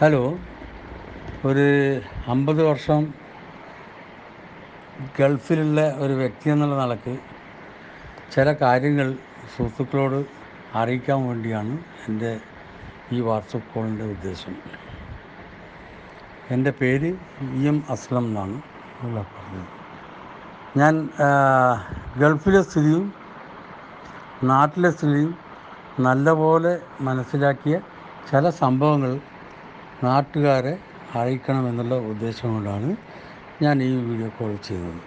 Hello. ഒരു അമ്പത് വർഷം ഗൾഫിലുള്ള ഒരു വ്യക്തി എന്നുള്ള നിലയ്ക്ക് ചില കാര്യങ്ങൾ സുഹൃത്തുക്കളോട് അറിയിക്കാൻ വേണ്ടിയാണ് എന്റെ ഈ വാട്സപ്പ് കോളിന്റെ ഉദ്ദേശം. എന്റെ പേര് ഇ എം അസ്ലം എന്നാണ്. പറഞ്ഞത് ഞാൻ ഗൾഫിലെ സ്ഥിതിയും നാട്ടിലെ സ്ഥിതിയും നല്ലപോലെ മനസ്സിലാക്കിയ ചില സംഭവങ്ങൾ നാട്ടുകാരെ അറിയിക്കണമെന്നുള്ള ഉദ്ദേശം കൊണ്ടാണ് ഞാൻ ഈ വീഡിയോ കോൾ ചെയ്തത്.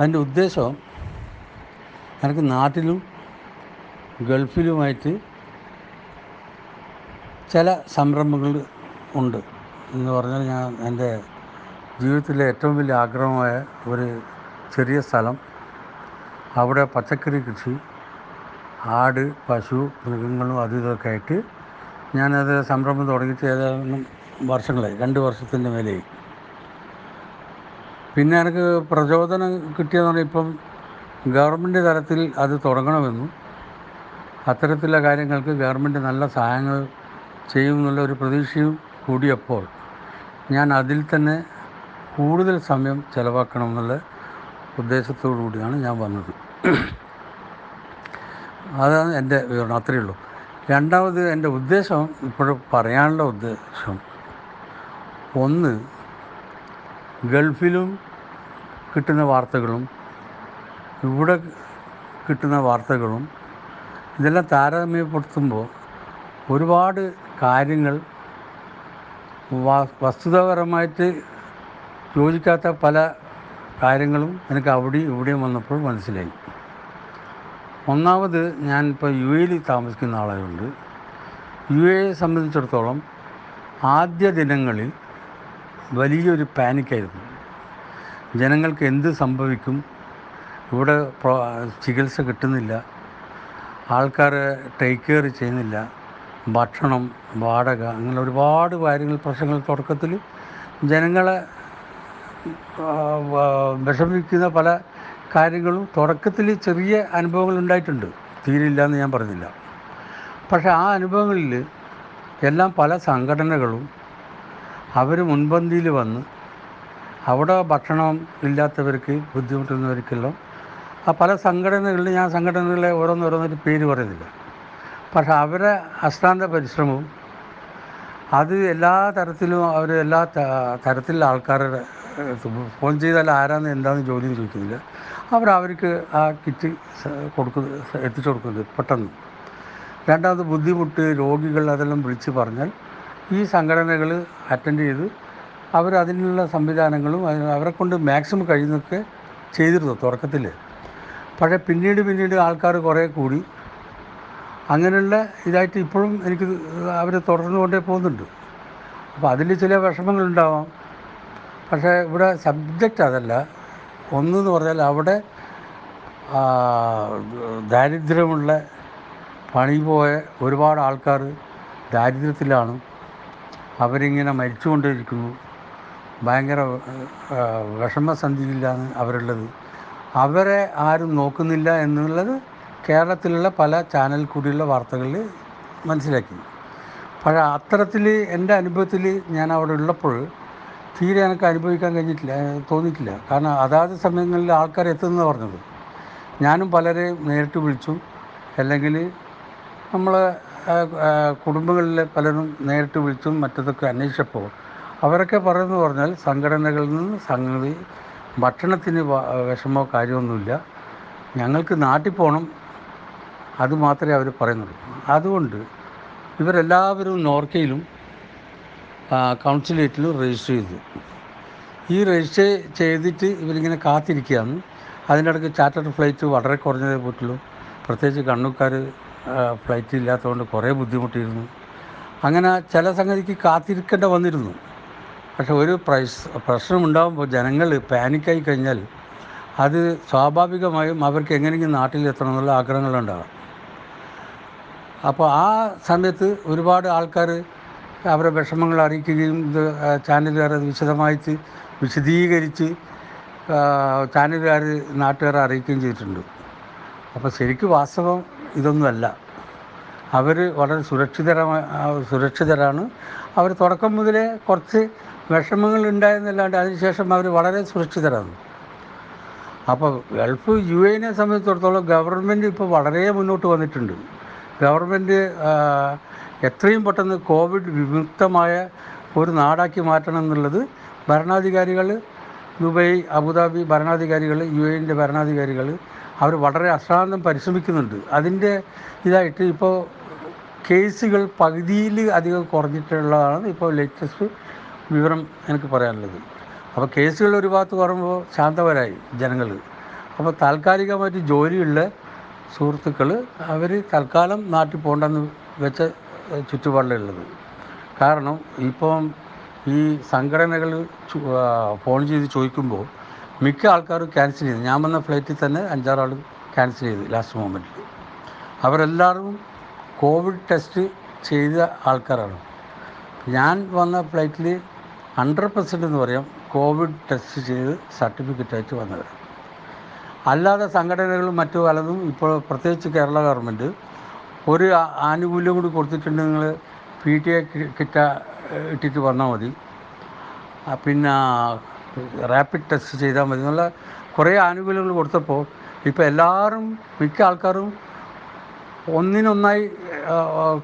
അതിന്റെ ഉദ്ദേശം എനിക്ക് നാട്ടിലും ഗൾഫിലുമായിട്ട് ചില സംരംഭങ്ങൾ ഉണ്ട്. എന്ന് പറഞ്ഞാൽ ഞാൻ എന്റെ ജീവിതത്തിലെ ഏറ്റവും വലിയ ആഗ്രഹമായ ഒരു ചെറിയ സ്ഥലം. അവിടെ പച്ചക്കറി കൃഷി ആട് പശു മൃഗങ്ങളും അതും ഇതൊക്കെ ആയിട്ട് ഞാനത് സംരംഭം തുടങ്ങിയിട്ട് ഏതാനും വർഷങ്ങളായി രണ്ട് വർഷത്തിന്റെ മേലെയായി. പിന്നെ എനിക്ക് പ്രചോദനം കിട്ടിയെന്ന് പറഞ്ഞാൽ ഇപ്പം ഗവൺമെന്റ് തലത്തിൽ അത് തുടങ്ങണമെന്നും അത്തരത്തിലുള്ള കാര്യങ്ങൾക്ക് ഗവൺമെന്റ് നല്ല സഹായങ്ങൾ ചെയ്യുമെന്നുള്ള ഒരു പ്രതീക്ഷയും കൂടിയപ്പോൾ ഞാൻ അതിൽ തന്നെ കൂടുതൽ സമയം ചിലവാക്കണമെന്നുള്ള ഉദ്ദേശത്തോടു കൂടിയാണ് ഞാൻ വന്നത്. അതാണ് എന്റെ വിവരണം അത്രയേ ഉള്ളൂ. രണ്ടാമത് എന്റെ ഉദ്ദേശം ഇപ്പോൾ പറയാനുള്ള ഉദ്ദേശം. ഒന്ന് ഗൾഫിലും കിട്ടുന്ന വാർത്തകളും ഇവിടെ കിട്ടുന്ന വാർത്തകളും ഇതെല്ലാം താരതമ്യപ്പെടുത്തുമ്പോൾ ഒരുപാട് കാര്യങ്ങൾ വസ്തുതാപരമായിട്ട് യോജിക്കാത്ത പല കാര്യങ്ങളും എനിക്ക് അവിടെയും ഇവിടെയും വന്നപ്പോൾ മനസ്സിലായി. ഒന്നാമത് ഞാൻ ഇപ്പോൾ യു എയിൽ താമസിക്കുന്ന ആളായതുകൊണ്ട് യു എയെ സംബന്ധിച്ചിടത്തോളം ആദ്യ ദിനങ്ങളിൽ വലിയൊരു പാനിക്കായിരുന്നു ജനങ്ങൾക്ക് എന്ത് സംഭവിക്കും? ഇവിടെ ചികിത്സ കിട്ടുന്നില്ല. ആൾക്കാർ ടേക്ക് കെയർ ചെയ്യുന്നില്ല. ഭക്ഷണം വാടക അങ്ങനെ ഒരുപാട് കാര്യങ്ങൾ പ്രശ്നങ്ങൾ തുടക്കത്തിൽ ജനങ്ങളെ വിഷമിക്കുന്ന പല കാര്യങ്ങളും തുടക്കത്തിൽ ചെറിയ അനുഭവങ്ങൾ ഉണ്ടായിട്ടുണ്ട്. തീരില്ല എന്ന് ഞാൻ പറഞ്ഞില്ല. പക്ഷേ ആ അനുഭവങ്ങളിൽ എല്ലാം പല സംഘടനകളും അവർ മുൻപന്തിയിൽ വന്ന് അവിടെ ഭക്ഷണം ഇല്ലാത്തവർക്ക് ബുദ്ധിമുട്ടുന്നവർക്കെല്ലാം ആ പല സംഘടനകളിൽ ഞാൻ സംഘടനകളെ ഓരോന്നോരോന്നൊരു പേര് പറയുന്നില്ല. പക്ഷെ അവരെ അശ്രാന്ത പരിശ്രമവും അത് എല്ലാ തരത്തിലും അവർ എല്ലാ തരത്തിലുള്ള ആൾക്കാരുടെ ഫോൺ ചെയ്താൽ ആരാന്ന് എന്താണെന്ന് ജോലി ചോദിക്കുന്നില്ല. അവർ അവർക്ക് ആ കിറ്റ് കൊടുക്കുന്ന എത്തിച്ചു കൊടുക്കുന്നത് പെട്ടെന്ന്. രണ്ടാമത് ബുദ്ധിമുട്ട് രോഗികൾ അതെല്ലാം വിളിച്ച് പറഞ്ഞാൽ ഈ സംഘടനകൾ അറ്റൻഡ് ചെയ്ത് അവർ അതിനുള്ള സംവിധാനങ്ങളും അവരെ കൊണ്ട് മാക്സിമം കഴിയുന്നൊക്കെ ചെയ്തിരുന്നു തുടക്കത്തിൽ. പക്ഷേ പിന്നീട് പിന്നീട് ആൾക്കാർ കുറേ കൂടി. അങ്ങനെയുള്ള ഇതായിട്ട് ഇപ്പോഴും എനിക്ക് അവർ തുടർന്നു കൊണ്ടേ പോകുന്നുണ്ട്. അപ്പോൾ അതിൽ ചില വിഷമങ്ങളുണ്ടാവാം പക്ഷേ ഇവിടെ സബ്ജക്റ്റ് അതല്ല. ഒന്നെന്ന് പറഞ്ഞാൽ അവിടെ ദാരിദ്ര്യമുള്ള പണി പോയ ഒരുപാട് ആൾക്കാർ ദാരിദ്ര്യത്തിലാണ്. അവരിങ്ങനെ മരിച്ചുകൊണ്ടിരിക്കുന്നു. ഭയങ്കര വിഷമസന്ധിയിലാണ് അവരുള്ളത്. അവരെ ആരും നോക്കുന്നില്ല എന്നുള്ളത് കേരളത്തിലുള്ള പല ചാനൽ കൂടിയുള്ള വാർത്തകളിൽ മനസ്സിലാക്കി. പക്ഷേ അത്തരത്തിൽ എന്റെ അനുഭവത്തിൽ ഞാൻ അവിടെ ഉള്ളപ്പോൾ തീരെ എനിക്ക് അനുഭവിക്കാൻ കഴിഞ്ഞിട്ടില്ല തോന്നിയിട്ടില്ല. കാരണം അതാത് സമയങ്ങളിൽ ആൾക്കാർ എത്തുന്നത് പറഞ്ഞത്. ഞാനും പലരെയും നേരിട്ട് വിളിച്ചു. അല്ലെങ്കിൽ നമ്മൾ കുടുംബങ്ങളിലെ പലരും നേരിട്ട് വിളിച്ചും മറ്റതൊക്കെ അന്വേഷിച്ചപ്പോൾ അവരൊക്കെ പറയുന്നത് പറഞ്ഞാൽ സംഘടനകളിൽ നിന്ന് സംഗതി ഭക്ഷണത്തിന് വിഷമോ കാര്യമൊന്നുമില്ല. ഞങ്ങൾക്ക് നാട്ടിൽ പോകണം. അത് മാത്രമേ അവർ പറയുന്നുള്ളൂ. അതുകൊണ്ട് ഇവരെല്ലാവരും നോർക്കയിലും ആ, കൗൺസിലേറ്റിലും രജിസ്റ്റർ ചെയ്തു. ഈ രജിസ്റ്റർ ചെയ്തിട്ട് ഇവരിങ്ങനെ കാത്തിരിക്കുകയാണ്. അതിന്റെ ഇടയ്ക്ക് ചാർട്ടർ ഫ്ലൈറ്റ് വളരെ കുറഞ്ഞതേ പറ്റുള്ളൂ പ്രത്യേകിച്ച് കണ്ണൂക്കാർ ഫ്ലൈറ്റ് ഇല്ലാത്തതുകൊണ്ട് കുറേ ബുദ്ധിമുട്ടിയിരുന്നു. അങ്ങനെ ചില സംഗതിക്ക് കാത്തിരിക്കേണ്ട വന്നിരുന്നു. പക്ഷെ ഒരു പ്രൈസ് പ്രശ്നമുണ്ടാകുമ്പോൾ ജനങ്ങൾ പാനിക്കായി കഴിഞ്ഞാൽ അത് സ്വാഭാവികമായും അവർക്ക് എങ്ങനെയെങ്കിലും നാട്ടിലെത്തണം എന്നുള്ള ആഗ്രഹങ്ങളുണ്ടാകാം. അപ്പോൾ ആ സമയത്ത് ഒരുപാട് ആൾക്കാർ അവരുടെ വിഷമങ്ങൾ അറിയിക്കുകയും ഇത് ചാനലുകാർ അത് വിശദമായിട്ട് വിശദീകരിച്ച് ചാനലുകാർ നാട്ടുകാരെ അറിയിക്കുകയും ചെയ്തിട്ടുണ്ട്. അപ്പോൾ ശരിക്കും വാസ്തവം ഇതൊന്നുമല്ല. അവർ വളരെ സുരക്ഷിതരമായ സുരക്ഷിതരാണ്. അവർ തുടക്കം മുതലേ കുറച്ച് വിഷമങ്ങൾ ഉണ്ടായെന്നല്ലാണ്ട് അതിനുശേഷം അവർ വളരെ സുരക്ഷിതരാണ്. അപ്പോൾ ഗൾഫ് യു എനെ സംബന്ധിച്ചിടത്തോളം ഗവൺമെന്റ് ഇപ്പോൾ വളരെ മുന്നോട്ട് വന്നിട്ടുണ്ട്. ഗവൺമെന്റ് എത്രയും പെട്ടെന്ന് കോവിഡ് വിമുക്തമായ ഒരു നാടാക്കി മാറ്റണം എന്നുള്ളത് ഭരണാധികാരികൾ ദുബൈ അബുദാബി ഭരണാധികാരികൾ യു എന്റെ ഭരണാധികാരികൾ അവർ വളരെ അശ്രാന്തം പരിശ്രമിക്കുന്നുണ്ട്. അതിന്റെ ഇതായിട്ട് ഇപ്പോൾ കേസുകൾ പകുതിയിൽ അധികം കുറഞ്ഞിട്ടുള്ളതാണ് ഇപ്പോൾ ലേറ്റസ്റ്റ് വിവരം എനിക്ക് പറയാനുള്ളത്. അപ്പോൾ കേസുകൾ ഒരു ഭാഗത്ത് പറയുമ്പോൾ ശാന്തവരായി ജനങ്ങൾ അപ്പോൾ താൽക്കാലികമായിട്ട് ജോലിയുള്ള സുഹൃത്തുക്കൾ അവർ തൽക്കാലം നാട്ടിൽ പോകണ്ടെന്ന് വെച്ച ചുറ്റുപാടിലുള്ളത് കാരണം ഇപ്പം ഈ സംഘടനകൾ ഫോൺ ചെയ്ത് ചോദിക്കുമ്പോൾ മിക്ക ആൾക്കാരും ക്യാൻസൽ ചെയ്തു. ഞാൻ വന്ന ഫ്ലൈറ്റിൽ തന്നെ അഞ്ചാറാൾ ക്യാൻസൽ ചെയ്തു ലാസ്റ്റ് മൊമെന്റിൽ. അവരെല്ലാവരും കോവിഡ് ടെസ്റ്റ് ചെയ്ത ആൾക്കാരാണ്. ഞാൻ വന്ന ഫ്ലൈറ്റിൽ ഹൺഡ്രഡ് പെർസെന്റ് എന്ന് പറയാം കോവിഡ് ടെസ്റ്റ് ചെയ്ത് സർട്ടിഫിക്കറ്റ് ആയിട്ട് വന്നവർ അല്ലാതെ സംഘടനകളും മറ്റു പലതും ഇപ്പോൾ പ്രത്യേകിച്ച് കേരള ഗവൺമെന്റ് ഒരു ആനുകൂല്യം കൂടി കൊടുത്തിട്ടുണ്ട് നിങ്ങൾ പി ടി എ കിറ്റ ഇട്ടിട്ട് വന്നാൽ മതി. പിന്നെ റാപ്പിഡ് ടെസ്റ്റ് ചെയ്താൽ മതി. എന്നുള്ള കുറേ ആനുകൂല്യങ്ങൾ കൊടുത്തപ്പോൾ ഇപ്പോൾ എല്ലാവരും മിക്ക ആൾക്കാരും ഒന്നിനൊന്നായി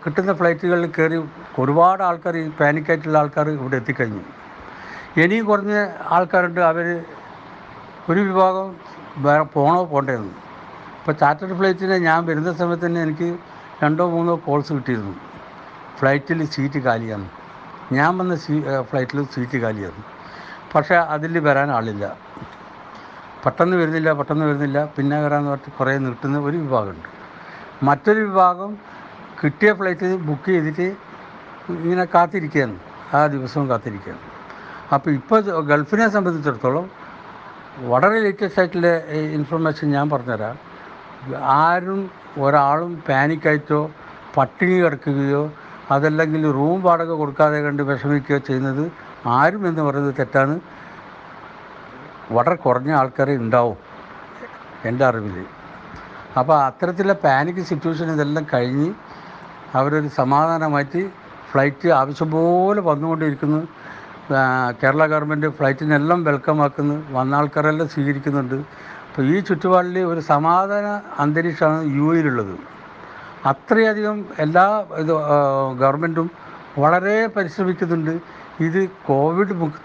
കിട്ടുന്ന ഫ്ലൈറ്റുകളിൽ കയറി ഒരുപാട് ആൾക്കാർ ഈ പാനിക്കായിട്ടുള്ള ആൾക്കാർ ഇവിടെ എത്തിക്കഴിഞ്ഞു. ഇനിയും കുറഞ്ഞ ആൾക്കാരുണ്ട്. അവർ ഒരു വിഭാഗം വേറെ പോണോ പോണ്ടേന്ന്. ഇപ്പോൾ ചാർട്ടേഡ് ഫ്ലൈറ്റിന് ഞാൻ വരുന്ന സമയത്ത് തന്നെ എനിക്ക് രണ്ടോ മൂന്നോ കോൾസ് കിട്ടിയിരുന്നു. ഫ്ലൈറ്റിൽ സീറ്റ് കാലിയാണ് ഞാൻ വന്ന സീ ഫ്ലൈറ്റിൽ സീറ്റ് കാലിയാണ് പക്ഷേ അതിൽ വരാൻ ആളില്ല. പെട്ടെന്ന് വരുന്നില്ല പെട്ടെന്ന് വരുന്നില്ല. പിന്നെ വരാമെന്ന് പറഞ്ഞിട്ട് കുറേ നിർത്തുന്ന ഒരു വിഭാഗമുണ്ട്. മറ്റൊരു വിഭാഗം കിട്ടിയ ഫ്ലൈറ്റ് ബുക്ക് ചെയ്തിട്ട് ഇങ്ങനെ കാത്തിരിക്കുകയാണ്. ആ ദിവസവും കാത്തിരിക്കുകയാണ്. അപ്പോൾ ഇപ്പോൾ ഗൾഫിനെ സംബന്ധിച്ചിടത്തോളം വളരെ ലേറ്റസ്റ്റ് ആയിട്ടുള്ള ഇൻഫർമേഷൻ ഞാൻ പറഞ്ഞുതരാം. ആരും ഒരാളും പാനിക്കായിട്ടോ പട്ടിണി കിടക്കുകയോ അതല്ലെങ്കിൽ റൂം വാടക കൊടുക്കാതെ കണ്ട് വിഷമിക്കുകയോ ചെയ്യുന്നത് ആരും എന്ന് പറയുന്നത് തെറ്റാണ്. വളരെ കുറഞ്ഞ ആൾക്കാരെ ഉണ്ടാവും എന്റെ അറിവിൽ അപ്പോൾ അത്തരത്തിലുള്ള പാനിക് സിറ്റുവേഷൻ ഇതെല്ലാം കഴിഞ്ഞ് അവരൊരു സമാധാനമായിട്ട് ഫ്ലൈറ്റ് ആവശ്യം പോലെ വന്നുകൊണ്ടിരിക്കുന്നു. കേരള ഗവൺമെന്റ് ഫ്ലൈറ്റിനെല്ലാം വെൽക്കം ആക്കുന്നു. വന്ന ആൾക്കാരെല്ലാം സ്വീകരിക്കുന്നുണ്ട്. അപ്പോൾ ഈ ചുറ്റുപാടിൽ ഒരു സമാധാന അന്തരീക്ഷമാണ് യു എയിലുള്ളത് അത്രയധികം എല്ലാ ഇത് ഗവൺമെന്റും വളരെ പരിശ്രമിക്കുന്നുണ്ട്. ഇത് കോവിഡ് മുക്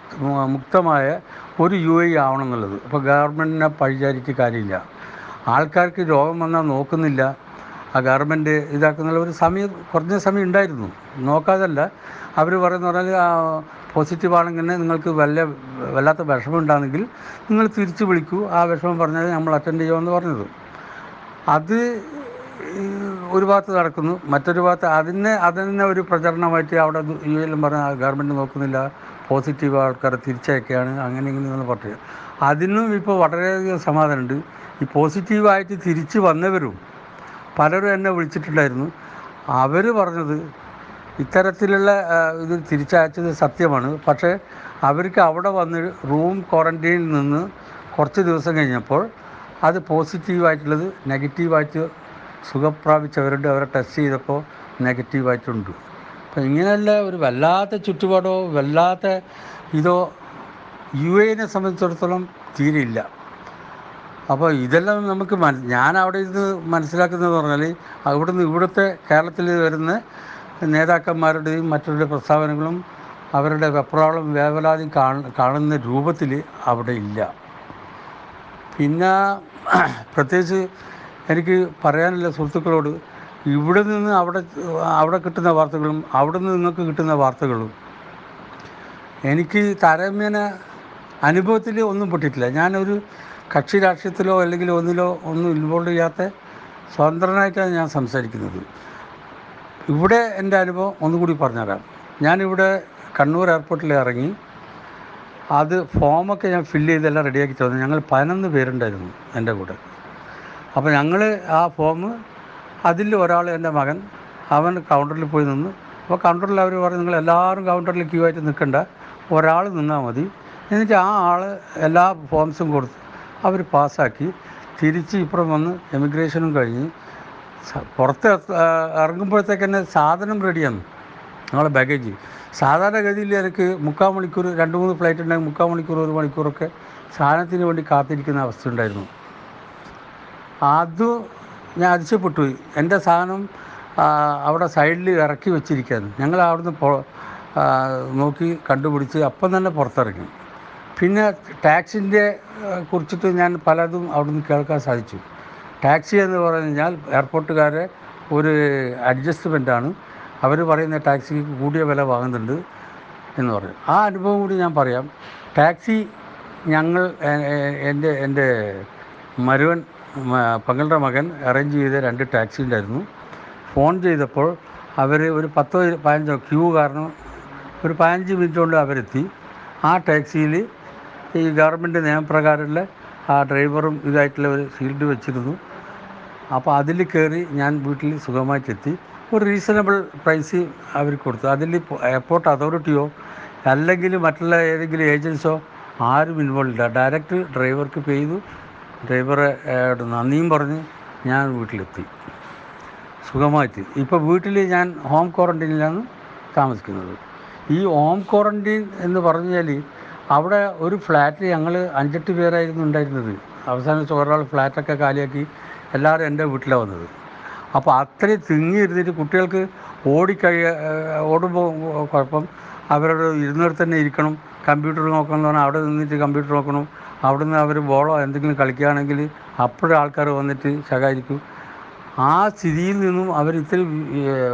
മുക്തമായ ഒരു യു എ ആവണം എന്നുള്ളത് അപ്പോൾ ഗവൺമെന്റിനെ പഴിചാരിക്ക് കാര്യമില്ല. ആൾക്കാർക്ക് രോഗം വന്നാൽ നോക്കുന്നില്ല. ആ ഗവൺമെന്റ് ഇതാക്കുന്ന ഒരു സമയം കുറഞ്ഞ സമയം ഉണ്ടായിരുന്നു. നോക്കാതല്ല. അവർ പറയുന്ന പറഞ്ഞാൽ പോസിറ്റീവ് ആണെങ്കിൽ നിങ്ങൾക്ക് വല്ല വല്ലാത്ത വിഷമം ഉണ്ടാകുന്നെങ്കിൽ നിങ്ങൾ തിരിച്ചു വിളിക്കൂ. ആ വിഷമം പറഞ്ഞാൽ നമ്മൾ അറ്റൻഡ് ചെയ്യുമെന്ന് പറഞ്ഞത്. അത് ഒരു ഭാഗത്ത് നടക്കുന്നു. മറ്റൊരു ഭാഗത്ത് അതിനെ അതിനെ ഒരു പ്രചരണമായിട്ട് അവിടെ യു എല്ലാം പറഞ്ഞ ഗവൺമെന്റ് നോക്കുന്നില്ല. പോസിറ്റീവ് ആൾക്കാരെ തിരിച്ചയക്കുകയാണ്. അങ്ങനെ ഇങ്ങനെ പറഞ്ഞു അതിനും ഇപ്പോൾ വളരെയധികം സമാധാനമുണ്ട്. ഈ പോസിറ്റീവായിട്ട് തിരിച്ച് വന്നവരും പലരും എന്നെ വിളിച്ചിട്ടുണ്ടായിരുന്നു. അവർ പറഞ്ഞത് ഇത്തരത്തിലുള്ള ഇത് തിരിച്ചയച്ചത് സത്യമാണ്. പക്ഷേ അവർക്ക് അവിടെ വന്ന് റൂം ക്വാറന്റൈനിൽ നിന്ന് കുറച്ച് ദിവസം കഴിഞ്ഞപ്പോൾ അത് പോസിറ്റീവായിട്ടുള്ളത് നെഗറ്റീവായിട്ട് സുഖം പ്രാപിച്ചവരുണ്ട് അവരെ ടെസ്റ്റ് ചെയ്തപ്പോൾ നെഗറ്റീവായിട്ടുണ്ട്. അപ്പം ഇങ്ങനെയുള്ള ഒരു വല്ലാത്ത ചുറ്റുപാടോ വല്ലാത്ത ഇതോ യു എനെ സംബന്ധിച്ചിടത്തോളം തീരെയില്ല. അപ്പോൾ ഇതെല്ലാം നമുക്ക് ഞാൻ അവിടെ ഇരുന്ന് മനസ്സിലാക്കുന്നത് പറഞ്ഞാൽ അവിടുന്ന് ഇവിടുത്തെ കേരളത്തിൽ വരുന്ന നേതാക്കന്മാരുടെയും മറ്റുള്ള പ്രസ്താവനകളും അവരുടെ വെപ്രാളം വേവലാതി കാണ- കാണുന്ന രൂപത്തിൽ അവിടെ ഇല്ല. പിന്നെ പ്രത്യേകിച്ച് എനിക്ക് പറയാനുള്ള സുഹൃത്തുക്കളോട് ഇവിടെ നിന്ന് അവിടെ അവിടെ കിട്ടുന്ന വാർത്തകളും അവിടെ നിന്ന് നിങ്ങൾക്ക് കിട്ടുന്ന വാർത്തകളും എനിക്ക് താരതമ്യേന അനുഭവത്തിൽ ഒന്നും പെട്ടിട്ടില്ല. ഞാനൊരു കക്ഷി രാഷ്ട്രീയത്തിലോ അല്ലെങ്കിൽ ഒന്നിലോ ഒന്നും ഇൻവോൾവ് ചെയ്യാത്ത സ്വതന്ത്രനായിട്ടാണ് ഞാൻ സംസാരിക്കുന്നത്. ഇവിടെ എന്റെ അനുഭവം ഒന്നുകൂടി പറഞ്ഞുതരാം. ഞാനിവിടെ കണ്ണൂർ എയർപോർട്ടിൽ ഇറങ്ങി അത് ഫോമൊക്കെ ഞാൻ ഫില്ല് ചെയ്തെല്ലാം റെഡിയാക്കി തന്നു. ഞങ്ങൾ പതിനൊന്ന് പേരുണ്ടായിരുന്നു എന്റെ കൂടെ. അപ്പോൾ ഞങ്ങൾ ആ ഫോം അതിൽ ഒരാൾ എന്റെ മകൻ അവൻ കൗണ്ടറിൽ പോയി നിന്ന്. അപ്പോൾ കൗണ്ടറിൽ അവർ പറഞ്ഞു നിങ്ങൾ എല്ലാവരും കൗണ്ടറിൽ ക്യൂ ആയിട്ട് നിൽക്കണ്ട. ഒരാൾ നിന്നാൽ മതി. എന്നിട്ട് ആ ആൾ എല്ലാ ഫോംസും കൊടുത്ത് അവർ പാസ്സാക്കി തിരിച്ച് ഇപ്പുറം വന്ന് എമിഗ്രേഷനും കഴിഞ്ഞ് പുറത്ത് എത്ത- ആ, ഇറങ്ങുമ്പോഴത്തേക്ക് തന്നെ സാധനം റെഡിയാണ് നമ്മളെ ബാഗേജ് സാധാരണ സാധാരണഗതിയിൽ എനിക്ക് മുക്കാൽ മണിക്കൂർ രണ്ട് മൂന്ന് ഫ്ലൈറ്റ് ഉണ്ടെങ്കിൽ മുക്കാൽ മണിക്കൂർ ഒരു മണിക്കൂറൊക്കെ സാധനത്തിന് വേണ്ടി കാത്തിരിക്കുന്ന അവസ്ഥ ഉണ്ടായിരുന്നു. അത് ഞാൻ അതിശയപ്പെട്ടു. എന്റെ സാധനം അവിടെ സൈഡിൽ ഇറക്കി വെച്ചിരിക്കുകയാണ് ഞങ്ങൾ അവിടുന്ന് നോക്കി കണ്ടുപിടിച്ച് അപ്പം തന്നെ പുറത്തിറങ്ങി. പിന്നെ ടാക്സിന്റെ കുറിച്ചിട്ട് ഞാൻ പലതും അവിടുന്ന് കേൾക്കാൻ സാധിച്ചു. ടാക്സി എന്ന് പറഞ്ഞു കഴിഞ്ഞാൽ എയർപോർട്ടുകാരെ ഒരു അഡ്ജസ്റ്റ്മെന്റാണ്. അവർ പറയുന്ന ടാക്സിക്ക് കൂടിയ വില വാങ്ങുന്നുണ്ട് എന്ന് പറഞ്ഞു. ആ അനുഭവം കൂടി ഞാൻ പറയാം. ടാക്സി ഞങ്ങൾ എന്റെ എന്റെ മരുവൻ പങ്ങളുടെ മകൻ അറേഞ്ച് ചെയ്ത രണ്ട് ടാക്സി ഉണ്ടായിരുന്നു. ഫോൺ ചെയ്തപ്പോൾ അവർ ഒരു പത്തോ പതിനഞ്ചോ ക്യൂ കാരണം ഒരു പതിനഞ്ച് മിനിറ്റ് കൊണ്ട് അവരെത്തി. ആ ടാക്സിയിൽ ഈ ഗവൺമെന്റ് നിയമപ്രകാരമുള്ള ആ ഡ്രൈവറും ഇതായിട്ടുള്ള ഒരു ഷീൽഡ് വെച്ചിരുന്നു. അപ്പോൾ അതിൽ കയറി ഞാൻ വീട്ടിൽ സുഖമായിട്ടെത്തി. ഒരു റീസണബിൾ പ്രൈസ് അവർ കൊടുത്തു. അതിൽ എയർപോർട്ട് അതോറിറ്റിയോ അല്ലെങ്കിൽ മറ്റുള്ള ഏതെങ്കിലും ഏജൻസോ ആരും ഇൻവോൾവ് ഇല്ല. ഡയറക്റ്റ് ഡ്രൈവർക്ക് പേ ചെയ്തു. ഡ്രൈവറെ നന്ദിയും പറഞ്ഞ് ഞാൻ വീട്ടിലെത്തി. സുഖമായിട്ട്. ഇപ്പോൾ വീട്ടിൽ ഞാൻ ഹോം ക്വാറന്റീനിലാണ് താമസിക്കുന്നത്. ഈ ഹോം ക്വാറന്റീൻ എന്ന് പറഞ്ഞാൽ അവിടെ ഒരു ഫ്ലാറ്റ് ഞങ്ങൾ അഞ്ചെട്ട് പേരായിരുന്നു ഉണ്ടായിരുന്നത്. അവസാനം ഒരാൾ ഫ്ലാറ്റൊക്കെ കാലിയാക്കി എല്ലാവരും എന്റെ വീട്ടിലാണ് വന്നത്. അപ്പോൾ അത്രയും തിങ്ങി ഇരുന്നിട്ട് കുട്ടികൾക്ക് ഓടിക്കഴിയ ഓടുമ്പോൾ കുഴപ്പം. അവരോട് ഇരുന്നിടത്ത് തന്നെ ഇരിക്കണം. കമ്പ്യൂട്ടർ നോക്കണം എന്ന് പറഞ്ഞാൽ അവിടെ നിന്നിട്ട് കമ്പ്യൂട്ടർ നോക്കണം. അവിടെ നിന്ന് അവർ ബോളോ എന്തെങ്കിലും കളിക്കുകയാണെങ്കിൽ അപ്പോഴും ആൾക്കാർ വന്നിട്ട് ശകാരിക്കും. ആ സ്ഥിതിയിൽ നിന്നും അവർ ഇത്തിരി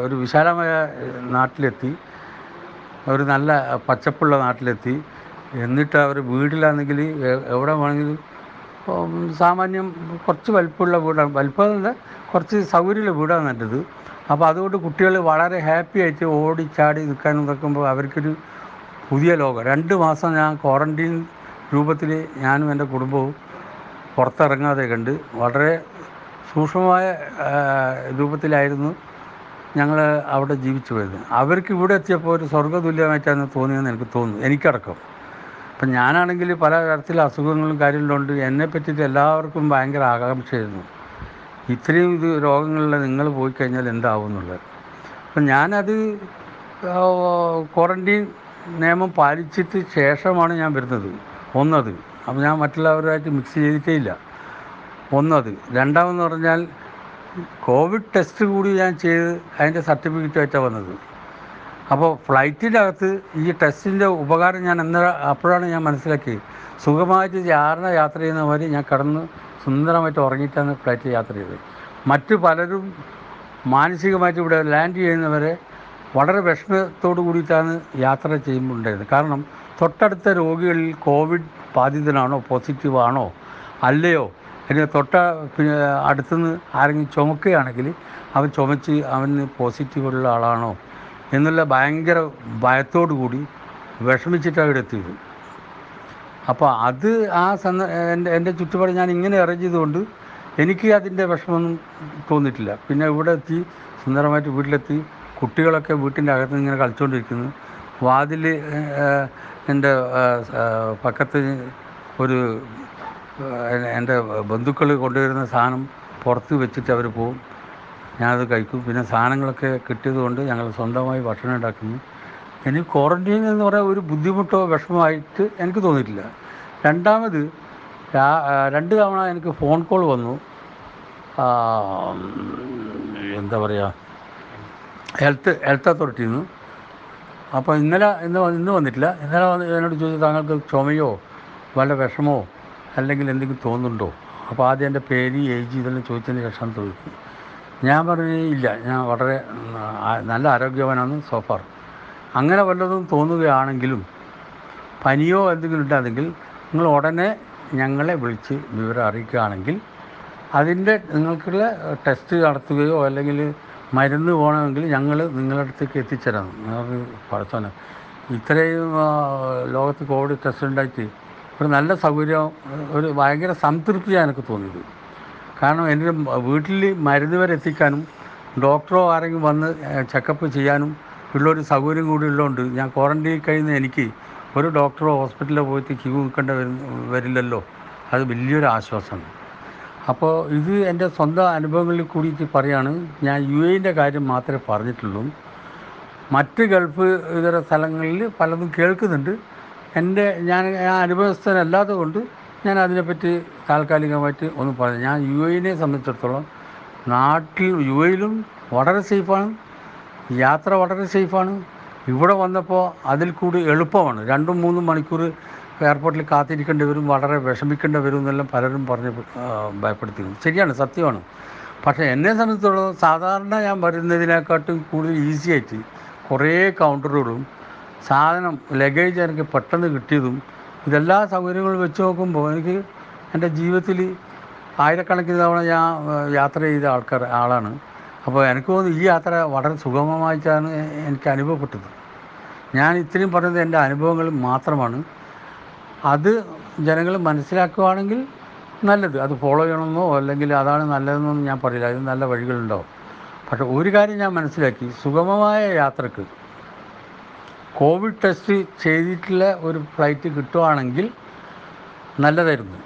ഒരു വിശാലമായ നാട്ടിലെത്തി. ഒരു നല്ല പച്ചപ്പുള്ള നാട്ടിലെത്തി. എന്നിട്ട് അവർ വീട്ടിലാണെങ്കിൽ എവിടെ വേണമെങ്കിലും സാമാന്യം കുറച്ച് വലിപ്പമുള്ള വീടാണ്. വലിപ്പമല്ല കുറച്ച് സൗകര്യമുള്ള വീടാണ് നല്ലത്. അപ്പോൾ അതുകൊണ്ട് കുട്ടികൾ വളരെ ഹാപ്പി ആയിട്ട് ഓടി ചാടി നിൽക്കാനും നിൽക്കുമ്പോൾ അവർക്കൊരു പുതിയ ലോകം. രണ്ട് മാസം ഞാൻ ക്വാറന്റീൻ രൂപത്തിൽ ഞാനും എന്റെ കുടുംബവും പുറത്തിറങ്ങാതെ കണ്ട് വളരെ സൂക്ഷ്മമായ രൂപത്തിലായിരുന്നു ഞങ്ങൾ അവിടെ ജീവിച്ചു പോയത്. അവർക്ക് ഇവിടെ എത്തിയപ്പോൾ ഒരു സ്വർഗതുല്യമായിട്ടാണ് തോന്നിയെന്ന് എനിക്ക് തോന്നുന്നു. എനിക്കടക്കം. അപ്പം ഞാനാണെങ്കിൽ പല തരത്തിലുള്ള അസുഖങ്ങളും കാര്യങ്ങളുണ്ട്. എന്നെ പറ്റിയിട്ട് എല്ലാവർക്കും ഭയങ്കര ആകാംക്ഷയായിരുന്നു ഇത്രയും ഇത് രോഗങ്ങളിൽ നിങ്ങൾ പോയി കഴിഞ്ഞാൽ എന്താവും എന്നുള്ളത് അപ്പം ഞാനത് ക്വാറന്റീൻ നിയമം പാലിച്ചിട്ട് ശേഷമാണ് ഞാൻ വരുന്നത്. ഒന്നത്. അപ്പം ഞാൻ മറ്റുള്ളവരുമായിട്ട് മിക്സ് ചെയ്തിട്ടേ ഇല്ല ഒന്നത്. രണ്ടാമെന്ന് പറഞ്ഞാൽ കോവിഡ് ടെസ്റ്റ് കൂടി ഞാൻ ചെയ്ത് അതിന്റെ സർട്ടിഫിക്കറ്റായിട്ടാണ് വന്നത്. അപ്പോൾ ഫ്ലൈറ്റിന്റെ അകത്ത് ഈ ടെസ്റ്റിന്റെ ഉപകാരം ഞാൻ എന്നാ അപ്പോഴാണ് ഞാൻ മനസ്സിലാക്കിയത്. സുഖമായിട്ട് യാത്ര യാത്ര ചെയ്യുന്ന മാതിരി ഞാൻ കടന്ന് സുന്ദരമായിട്ട് ഉറങ്ങിയിട്ടാണ് ഫ്ലൈറ്റിൽ യാത്ര ചെയ്തത്. മറ്റു പലരും മാനസികമായിട്ട് ഇവിടെ ലാൻഡ് ചെയ്യുന്നവരെ വളരെ വിഷമത്തോടു കൂടിയിട്ടാണ് യാത്ര ചെയ്യുമ്പോൾ ഉണ്ടായിരുന്നത് കാരണം തൊട്ടടുത്ത രോഗികളിൽ കോവിഡ് ബാധിതനാണോ പോസിറ്റീവ് ആണോ അല്ലയോ അതിന് തൊട്ട പിന്നെ അടുത്തുനിന്ന് ആരെങ്കിലും ചുമക്കുകയാണെങ്കിൽ അവൻ ചുമച്ച് അവന് പോസിറ്റീവുള്ള ആളാണോ എന്നുള്ള ഭയങ്കര ഭയത്തോടു കൂടി വിഷമിച്ചിട്ട് അവിടെ എത്തിയത്. അപ്പോൾ അത് ആ സന്ദ എന്റെ എന്റെ ചുറ്റുപാട് ഞാൻ ഇങ്ങനെ അറേഞ്ച് ചെയ്തുകൊണ്ട് എനിക്ക് അതിന്റെ വിഷമമൊന്നും തോന്നിയിട്ടില്ല. പിന്നെ ഇവിടെ എത്തി സുന്ദരമായിട്ട് വീട്ടിലെത്തി കുട്ടികളൊക്കെ വീട്ടിന്റെ അകത്ത് ഇങ്ങനെ കളിച്ചുകൊണ്ടിരിക്കുന്നു വാതിൽ എന്റെ പക്കത്ത് ഒരു എന്റെ ബന്ധുക്കൾ കൊണ്ടുവരുന്ന സാധനം പുറത്ത് വെച്ചിട്ട് അവർ പോവും ഞാനത് കഴിക്കും. പിന്നെ സാധനങ്ങളൊക്കെ കിട്ടിയത് കൊണ്ട് ഞങ്ങൾ സ്വന്തമായി ഭക്ഷണം ഉണ്ടാക്കുന്നു. ഇനി ക്വാറന്റീൻ എന്ന് പറയാൻ ഒരു ബുദ്ധിമുട്ടോ വിഷമമായിട്ട് എനിക്ക് തോന്നിയിട്ടില്ല. രണ്ടാമത് രണ്ട് തവണ എനിക്ക് ഫോൺ കോൾ വന്നു. എന്താ പറയുക ഹെൽത്ത് ഹെൽത്ത് അതോറിറ്റിയിൽ നിന്ന്. അപ്പോൾ ഇന്നലെ ഇന്ന് ഇന്ന് വന്നിട്ടില്ല. ഇന്നലെ വന്ന് എന്നോട് ചോദിച്ചു താങ്കൾക്ക് ചുമയോ? വല്ല വിഷമോ? അല്ലെങ്കിൽ എന്തെങ്കിലും തോന്നുന്നുണ്ടോ? അപ്പോൾ ആദ്യം എന്റെ പേര് ഏജ് ഇതെല്ലാം ചോദിച്ചതിന് ശേഷം ചോദിച്ചു. ഞാൻ പറഞ്ഞു ഇല്ല ഞാൻ വളരെ നല്ല ആരോഗ്യവാനാണ് സോഫർ അങ്ങനെ വല്ലതും തോന്നുകയാണെങ്കിലും പനിയോ എന്തെങ്കിലും ഉണ്ടെങ്കിൽ നിങ്ങൾ ഉടനെ ഞങ്ങളെ വിളിച്ച് വിവരം അറിയിക്കുകയാണെങ്കിൽ അതിന്റെ നിങ്ങൾക്കുള്ള ടെസ്റ്റ് നടത്തുകയോ അല്ലെങ്കിൽ മരുന്ന് പോകണമെങ്കിൽ ഞങ്ങൾ നിങ്ങളുടെ അടുത്തേക്ക് എത്തിച്ചേരാം. നിങ്ങൾക്ക് പഠിച്ചോനെ. ഇത്രയും ലോകത്ത് കോവിഡ് ടെസ്റ്റ് ഉണ്ടായിട്ട് ഒരു നല്ല സൗകര്യം ഒരു ഭയങ്കര സംതൃപ്തിയാണ് എനിക്ക് തോന്നിയത്. കാരണം എന്റെ വീട്ടിൽ മരുന്ന് വരെ എത്തിക്കാനും ഡോക്ടറോ ആരെങ്കിലും വന്ന് ചെക്കപ്പ് ചെയ്യാനും ഉള്ളൊരു സൗകര്യം കൂടി ഉള്ളതുകൊണ്ട് ഞാൻ ക്വാറന്റീൻ കഴിയുന്ന എനിക്ക് ഒരു ഡോക്ടറോ ഹോസ്പിറ്റലിലോ പോയിട്ട് ക്യൂ നിൽക്കേണ്ട വരു- വരില്ലല്ലോ. അത് വലിയൊരു ആശ്വാസമാണ്. അപ്പോൾ ഇത് എന്റെ സ്വന്തം അനുഭവങ്ങളിൽ കൂടിയിട്ട് പറയാണ്. ഞാൻ യു എന്റെ കാര്യം മാത്രമേ പറഞ്ഞിട്ടുള്ളൂ. മറ്റ് ഗൾഫ് ഇതര സ്ഥലങ്ങളിൽ പലതും കേൾക്കുന്നുണ്ട്. എന്റെ ഞാൻ ആ അനുഭവസ്ഥനല്ലാതെ കൊണ്ട് ഞാൻ അതിനെപ്പറ്റി താൽക്കാലികമായിട്ട് ഒന്ന് പറഞ്ഞു ഞാൻ യു എനെ സംബന്ധിച്ചിടത്തോളം നാട്ടിൽ യു എയിലും വളരെ സേഫാണ്. യാത്ര വളരെ സേഫാണ്. ഇവിടെ വന്നപ്പോൾ അതിൽ കൂടി എളുപ്പമാണ്. രണ്ടും മൂന്നും മണിക്കൂർ എയർപോർട്ടിൽ കാത്തിരിക്കേണ്ടി വരും വളരെ വിഷമിക്കേണ്ടി വരും എന്നെല്ലാം പലരും പറഞ്ഞ് ഭയപ്പെടുത്തിയിരുന്നു. ശരിയാണ് സത്യമാണ്. പക്ഷേ എന്നെ സംബന്ധിച്ചിടത്തോളം സാധാരണ ഞാൻ വരുന്നതിനെക്കാട്ടും കൂടുതൽ ഈസി ആയിട്ട് കുറേ കൗണ്ടറുകളും സാധനം ലഗേജ് എനിക്ക് പെട്ടെന്ന് കിട്ടിയതും ഇതെല്ലാ സൗകര്യങ്ങളും വെച്ച് നോക്കുമ്പോൾ എനിക്ക് എന്റെ ജീവിതത്തിൽ ആയിരക്കണക്കിന് തവണ ഞാൻ യാത്ര ചെയ്ത ആൾക്കാർ ആളാണ്. അപ്പോൾ എനിക്ക് തോന്നുന്നു ഈ യാത്ര വളരെ സുഗമമായിട്ടാണ് എനിക്ക് അനുഭവപ്പെട്ടത്. ഞാൻ ഇത്രയും പറഞ്ഞത് എന്റെ അനുഭവങ്ങൾ മാത്രമാണ്. അത് ജനങ്ങൾ മനസ്സിലാക്കുകയാണെങ്കിൽ നല്ലത്. അത് ഫോളോ ചെയ്യണമെന്നോ അല്ലെങ്കിൽ അതാണ് നല്ലതെന്നൊന്നും ഞാൻ പറയില്ല. അതിന് നല്ല വഴികളുണ്ടാവും. പക്ഷേ ഒരു കാര്യം ഞാൻ മനസ്സിലാക്കി. സുഗമമായ യാത്രയ്ക്ക് കോവിഡ് ടെസ്റ്റ് ചെയ്തിട്ടുള്ള ഒരു ഫ്ലൈറ്റ് കിട്ടുവാണെങ്കിൽ നല്ലതായിരുന്നു.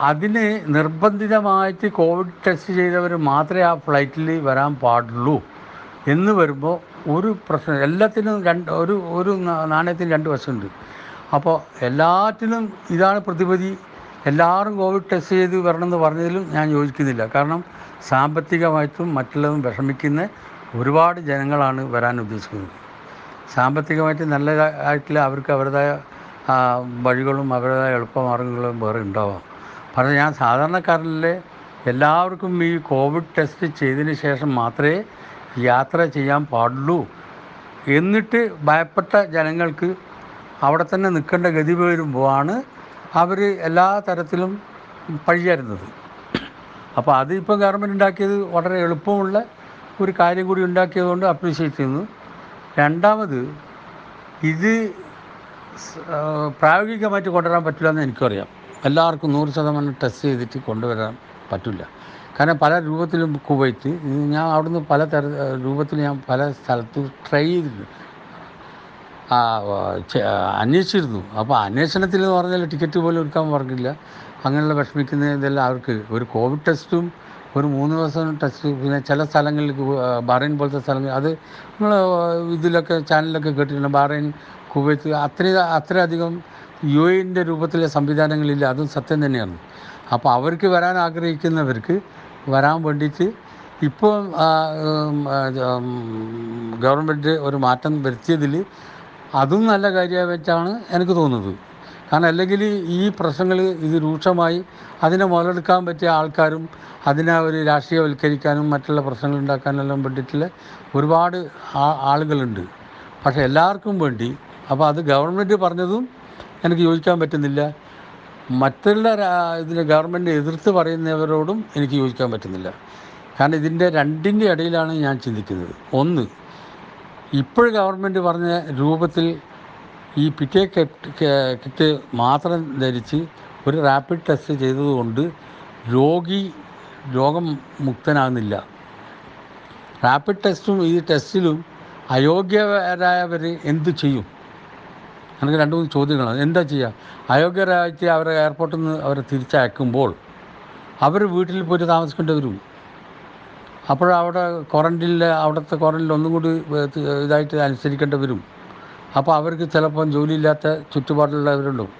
അതിന് നിർബന്ധിതമായിട്ട് കോവിഡ് ടെസ്റ്റ് ചെയ്തവർ മാത്രമേ ആ ഫ്ലൈറ്റിൽ വരാൻ പാടുള്ളൂ. എന്ന് വരുമ്പോൾ ഒരു പ്രശ്നം എല്ലാത്തിനും രണ്ട് ഒരു ഒരു നാണയത്തിന് രണ്ട് വശമുണ്ട്. അപ്പോൾ എല്ലാറ്റിനും ഇതാണ് പ്രതിപതി എല്ലാവരും കോവിഡ് ടെസ്റ്റ് ചെയ്ത് വരണമെന്ന് പറഞ്ഞതിലും ഞാൻ യോജിക്കുന്നില്ല. കാരണം സാമ്പത്തികമായിട്ടും മറ്റുള്ളതും വിഷമിക്കുന്ന ഒരുപാട് ജനങ്ങളാണ് വരാൻ ഉദ്ദേശിക്കുന്നത്. സാമ്പത്തികമായിട്ട് നല്ല ആയിട്ടില്ല അവർക്ക് അവരുടേതായ വഴികളും അവരുടേതായ എളുപ്പമാർഗങ്ങളും വേറെ ഉണ്ടാവാം. പക്ഷേ ഞാൻ സാധാരണക്കാരനിലെ എല്ലാവർക്കും ഈ കോവിഡ് ടെസ്റ്റ് ചെയ്തതിന് ശേഷം മാത്രമേ യാത്ര ചെയ്യാൻ പാടുള്ളൂ. എന്നിട്ട് ഭയപ്പെട്ട ജനങ്ങൾക്ക് അവിടെ തന്നെ നിൽക്കേണ്ട ഗതി വരുമ്പോഴാണ് അവർ എല്ലാ തരത്തിലും പഴിയായിരുന്നത് അപ്പോൾ അതിപ്പോൾ ഗവൺമെന്റ് ഉണ്ടാക്കിയത് വളരെ എളുപ്പമുള്ള ഒരു കാര്യം കൂടി ഉണ്ടാക്കിയതുകൊണ്ട് അപ്രീഷിയേറ്റ് ചെയ്യുന്നു. രണ്ടാമത് ഇത് പ്രായോഗികമായിട്ട് കൊണ്ടുവരാൻ പറ്റില്ല എന്ന് എനിക്കറിയാം. എല്ലാവർക്കും നൂറ് ശതമാനം ടെസ്റ്റ് ചെയ്തിട്ട് കൊണ്ടുവരാൻ പറ്റില്ല. കാരണം പല രൂപത്തിലും കുവൈത്ത് ഞാൻ അവിടുന്ന് പല തര രൂപത്തിൽ ഞാൻ പല സ്ഥലത്ത് ട്രൈ ചെയ്തിട്ടുണ്ട് അന്വേഷിച്ചിരുന്നു. അപ്പോൾ അന്വേഷണത്തിൽ എന്ന് പറഞ്ഞാൽ ടിക്കറ്റ് പോലും എടുക്കാൻ പറഞ്ഞില്ല. അങ്ങനെയുള്ള വിഷമിക്കുന്ന ഇതെല്ലാം അവർക്ക് ഒരു കോവിഡ് ടെസ്റ്റും ഒരു മൂന്ന് ദിവസം ടെസ്റ്റ് പിന്നെ ചില സ്ഥലങ്ങളിൽ ബഹ്റൈൻ പോലത്തെ സ്ഥലങ്ങൾ അത് നമ്മൾ ഇതിലൊക്കെ ചാനലിലൊക്കെ കേട്ടിട്ടുണ്ട്. ബഹ്റൈൻ കുവൈത്ത് അത്ര അത്രയധികം യു എന്റെ രൂപത്തിലെ സംവിധാനങ്ങളില്ല. അതും സത്യം തന്നെയാണ്. അപ്പോൾ അവർക്ക് വരാൻ ആഗ്രഹിക്കുന്നവർക്ക് വരാൻ വേണ്ടിയിട്ട് ഇപ്പോൾ ഗവൺമെന്റ് ഒരു മാറ്റം വരുത്തിയതിൽ അതും നല്ല കാര്യമായിട്ടാണ് എനിക്ക് തോന്നുന്നത്. കാരണം അല്ലെങ്കിൽ ഈ പ്രശ്നങ്ങൾ ഇത് രൂക്ഷമായി അതിനെ മുതലെടുക്കാൻ പറ്റിയ ആൾക്കാരും അതിനെ ഒരു രാഷ്ട്രീയവൽക്കരിക്കാനും മറ്റുള്ള പ്രശ്നങ്ങൾ ഉണ്ടാക്കാനെല്ലാം വേണ്ടിയിട്ടുള്ള ഒരുപാട് ആളുകളുണ്ട്. പക്ഷേ എല്ലാവർക്കും വേണ്ടി അപ്പോൾ അത് ഗവൺമെന്റ് പറഞ്ഞതും എനിക്ക് യോജിക്കാൻ പറ്റുന്നില്ല. മറ്റുള്ള ഇതിന് ഗവൺമെന്റ് എതിർത്ത് പറയുന്നവരോടും എനിക്ക് യോജിക്കാൻ പറ്റുന്നില്ല. കാരണം ഇതിന്റെ രണ്ടിന്റെ ഇടയിലാണ് ഞാൻ ചിന്തിക്കുന്നത്. ഒന്ന് ഇപ്പോൾ ഗവൺമെന്റ് പറഞ്ഞ രൂപത്തിൽ ഈ പിറ്റേ കിറ്റ് മാത്രം ധരിച്ച് ഒരു റാപ്പിഡ് ടെസ്റ്റ് ചെയ്തതുകൊണ്ട് രോഗി രോഗം മുക്തനാകുന്നില്ല. റാപ്പിഡ് ടെസ്റ്റും ഈ ടെസ്റ്റിലും അയോഗ്യരായവർ എന്ത് ചെയ്യും? എനിക്ക് രണ്ട് മൂന്ന് ചോദ്യങ്ങളാണ്. എന്താ ചെയ്യുക അയോഗ്യരായിട്ട് അവരെ എയർപോർട്ടിൽ നിന്ന് അവരെ തിരിച്ചയക്കുമ്പോൾ അവർ വീട്ടിൽ പോയിട്ട് താമസിക്കേണ്ടി വരും. അപ്പോഴവിടെ ക്വാറന്റീനിൽ അവിടുത്തെ ക്വാറന്റീനിൽ ഒന്നും കൂടി ഇതായിട്ട് അനുസരിക്കേണ്ടി വരും. അപ്പോൾ അവർക്ക് ചിലപ്പം ജോലിയില്ലാത്ത ചുറ്റുപാടുള്ളവരുണ്ടാവും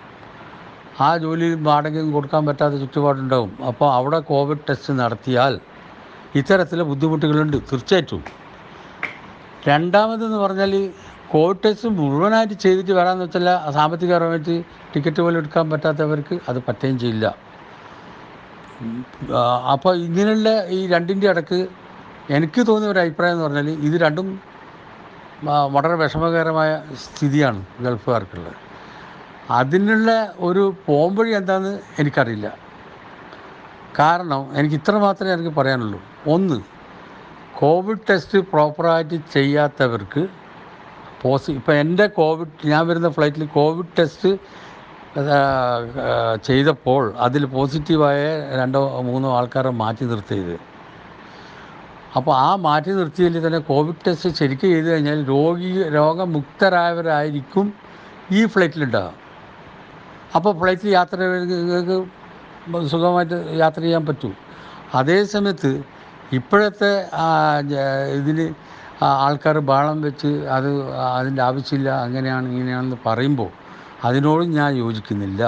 ആ ജോലി വാടകയും കൊടുക്കാൻ പറ്റാത്ത ചുറ്റുപാടുണ്ടാവും. അപ്പോൾ അവിടെ കോവിഡ് ടെസ്റ്റ് നടത്തിയാൽ ഇത്തരത്തിലെ ബുദ്ധിമുട്ടുകളുണ്ട്. തീർച്ചയായിട്ടും. രണ്ടാമതെന്ന് പറഞ്ഞാൽ കോവിഡ് ടെസ്റ്റ് മുഴുവനായിട്ട് ചെയ്തിട്ട് വരാമെന്ന് വെച്ചാൽ സാമ്പത്തികപരമായിട്ട് ടിക്കറ്റ് പോലും എടുക്കാൻ പറ്റാത്തവർക്ക് അത് പറ്റുകയും ചെയ്യില്ല. അപ്പോൾ ഇങ്ങനെയുള്ള ഈ രണ്ടിന്റെ ഇടയ്ക്ക് എനിക്ക് തോന്നിയ ഒരു അഭിപ്രായം എന്ന് പറഞ്ഞാൽ ഇത് രണ്ടും വളരെ വിഷമകരമായ സ്ഥിതിയാണ് ഗൾഫുകാർക്കുള്ളത്. അതിനുള്ള ഒരു പോംവഴി എന്താണെന്ന് എനിക്കറിയില്ല. കാരണം എനിക്ക് ഇത്ര മാത്രമേ എനിക്ക് പറയാനുള്ളൂ. ഒന്ന് കോവിഡ് ടെസ്റ്റ് പ്രോപ്പറായിട്ട് ചെയ്യാത്തവർക്ക് പോസി ഇപ്പം എന്റെ കോവിഡ് ഞാൻ വരുന്ന ഫ്ലൈറ്റിൽ കോവിഡ് ടെസ്റ്റ് ചെയ്തപ്പോൾ അതിൽ പോസിറ്റീവായ രണ്ടോ മൂന്നോ ആൾക്കാരെ മാറ്റി നിർത്തിയത്. അപ്പോൾ ആ മാറ്റി നിർത്തിയതിൽ തന്നെ കോവിഡ് ടെസ്റ്റ് ശരിക്കും ചെയ്തു കഴിഞ്ഞാൽ രോഗി രോഗമുക്തരായവരായിരിക്കും ഈ ഫ്ലൈറ്റിലുണ്ടാകുക അപ്പോൾ ഫ്ലൈറ്റിൽ യാത്ര സുഖമായിട്ട് യാത്ര ചെയ്യാൻ പറ്റും. അതേസമയത്ത് ഇപ്പോഴത്തെ ഇതിന് ആൾക്കാർ ബാളം വെച്ച് അത് അതിന്റെ ആവശ്യമില്ല അങ്ങനെയാണ് ഇങ്ങനെയാണെന്ന് പറയുമ്പോൾ അതിനോട് ഞാൻ യോജിക്കുന്നില്ല.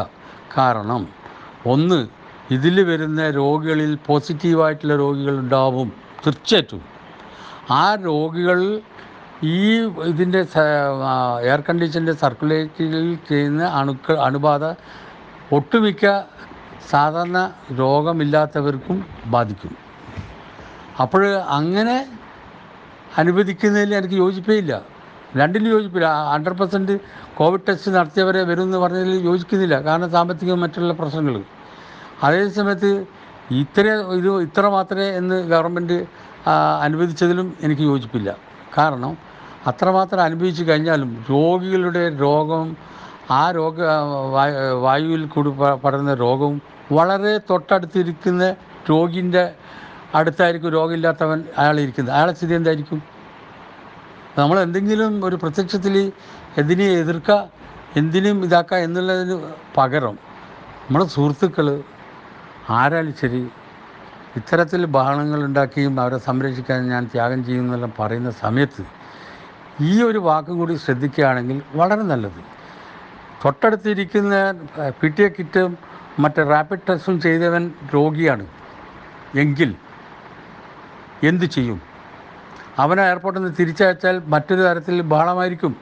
കാരണം ഒന്ന് ഇതിൽ വരുന്ന രോഗികളിൽ പോസിറ്റീവായിട്ടുള്ള രോഗികൾ ഉണ്ടാവും തീർച്ചയായിട്ടും. ആ രോഗികൾ ഈ ഇതിന്റെ എയർ കണ്ടീഷന്റെ സർക്കുലേറ്റിൽ ചെയ്യുന്ന അണുക്കൾ അണുബാധ ഒട്ടുമിക്ക സാധാരണ രോഗമില്ലാത്തവർക്കും ബാധിക്കും. അപ്പോൾ അങ്ങനെ അനുവദിക്കുന്നതിൽ എനിക്ക് യോജിപ്പേ ഇല്ല രണ്ടിലും യോജിപ്പില്ല. ഹൺഡ്രഡ് പെർസെന്റ് കോവിഡ് ടെസ്റ്റ് നടത്തിയവരെ വരുമെന്ന് പറഞ്ഞതിൽ യോജിക്കുന്നില്ല. കാരണം സാമ്പത്തികം മറ്റുള്ള പ്രശ്നങ്ങൾ. അതേ സമയത്ത് ഇത്ര ഇത് ഇത്ര മാത്രമേ എന്ന് ഗവൺമെന്റ് അനുവദിച്ചതിലും എനിക്ക് യോജിപ്പില്ല. കാരണം അത്രമാത്രം അനുഭവിച്ചു കഴിഞ്ഞാലും രോഗികളുടെ രോഗം ആ രോഗ വായുവിൽ കൂടി പടരുന്ന രോഗവും വളരെ തൊട്ടടുത്തിരിക്കുന്ന രോഗിന്റെ അടുത്തായിരിക്കും രോഗമില്ലാത്തവൻ അയാൾ ഇരിക്കുന്നത്. അയാളെ സ്ഥിതി എന്തായിരിക്കും? നമ്മൾ എന്തെങ്കിലും ഒരു പ്രത്യക്ഷത്തിൽ എന്തിനെ എതിർക്കുക എന്തിനും ഇതാക്കുക എന്നുള്ളതിന് പകരം നമ്മുടെ സുഹൃത്തുക്കൾ ആരാലും ശരി ഇത്തരത്തിൽ ബഹളങ്ങൾ ഉണ്ടാക്കിയും അവരെ സംരക്ഷിക്കാൻ ഞാൻ ത്യാഗം ചെയ്യുന്നെല്ലാം പറയുന്ന സമയത്ത് ഈ ഒരു വാക്കും കൂടി ശ്രദ്ധിക്കുകയാണെങ്കിൽ വളരെ നല്ലത്. തൊട്ടടുത്തിരിക്കുന്ന പി ടി എ കിറ്റും മറ്റേ റാപ്പിഡ് ടെസ്റ്റും ചെയ്തവൻ രോഗിയാണ്. എങ്കിൽ എന്തു ചെയ്യും? അവനെ എയർപോർട്ടിൽ നിന്ന് തിരിച്ചയച്ചാൽ മറ്റൊരു തരത്തിൽ ബഹളമായിരിക്കും.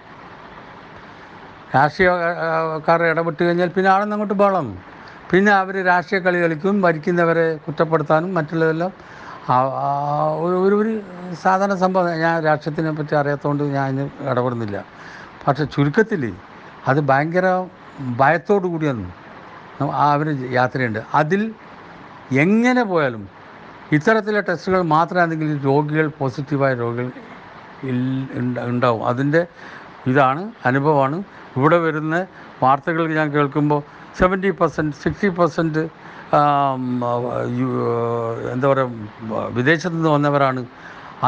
രാഷ്ട്രീയക്കാർ ഇടപെട്ട് കഴിഞ്ഞാൽ പിന്നെ ആളെന്നങ്ങോട്ട് ബഹളം പിന്നെ അവർ രാഷ്ട്രീയ കളി കളിക്കും ഭരിക്കുന്നവരെ കുറ്റപ്പെടുത്താനും മറ്റുള്ളതെല്ലാം. ഒരു ഒരു സാധാരണ സംഭവം ഞാൻ രാഷ്ട്രീയത്തിനെ പറ്റി അറിയാത്തതുകൊണ്ട് ഞാൻ അതിന് ഇടപെടുന്നില്ല. പക്ഷെ ചുരുക്കത്തിൽ അത് ഭയങ്കര ഭയത്തോടു കൂടിയാണ്. അവർ യാത്രയുണ്ട്. അതിൽ എങ്ങനെ പോയാലും ഇത്തരത്തിലെ ടെസ്റ്റുകൾ മാത്രമാണെങ്കിൽ രോഗികൾ പോസിറ്റീവായ രോഗികൾ ഉണ്ടാവും. അതിന്റെ ഇതാണ് അനുഭവമാണ്. ഇവിടെ വരുന്ന വാർത്തകൾ ഞാൻ കേൾക്കുമ്പോൾ സെവന്റി പെർസെന്റ് സിക്സ്റ്റി പെർസെന്റ് എന്താ പറയുക വിദേശത്ത് നിന്ന് വന്നവരാണ്.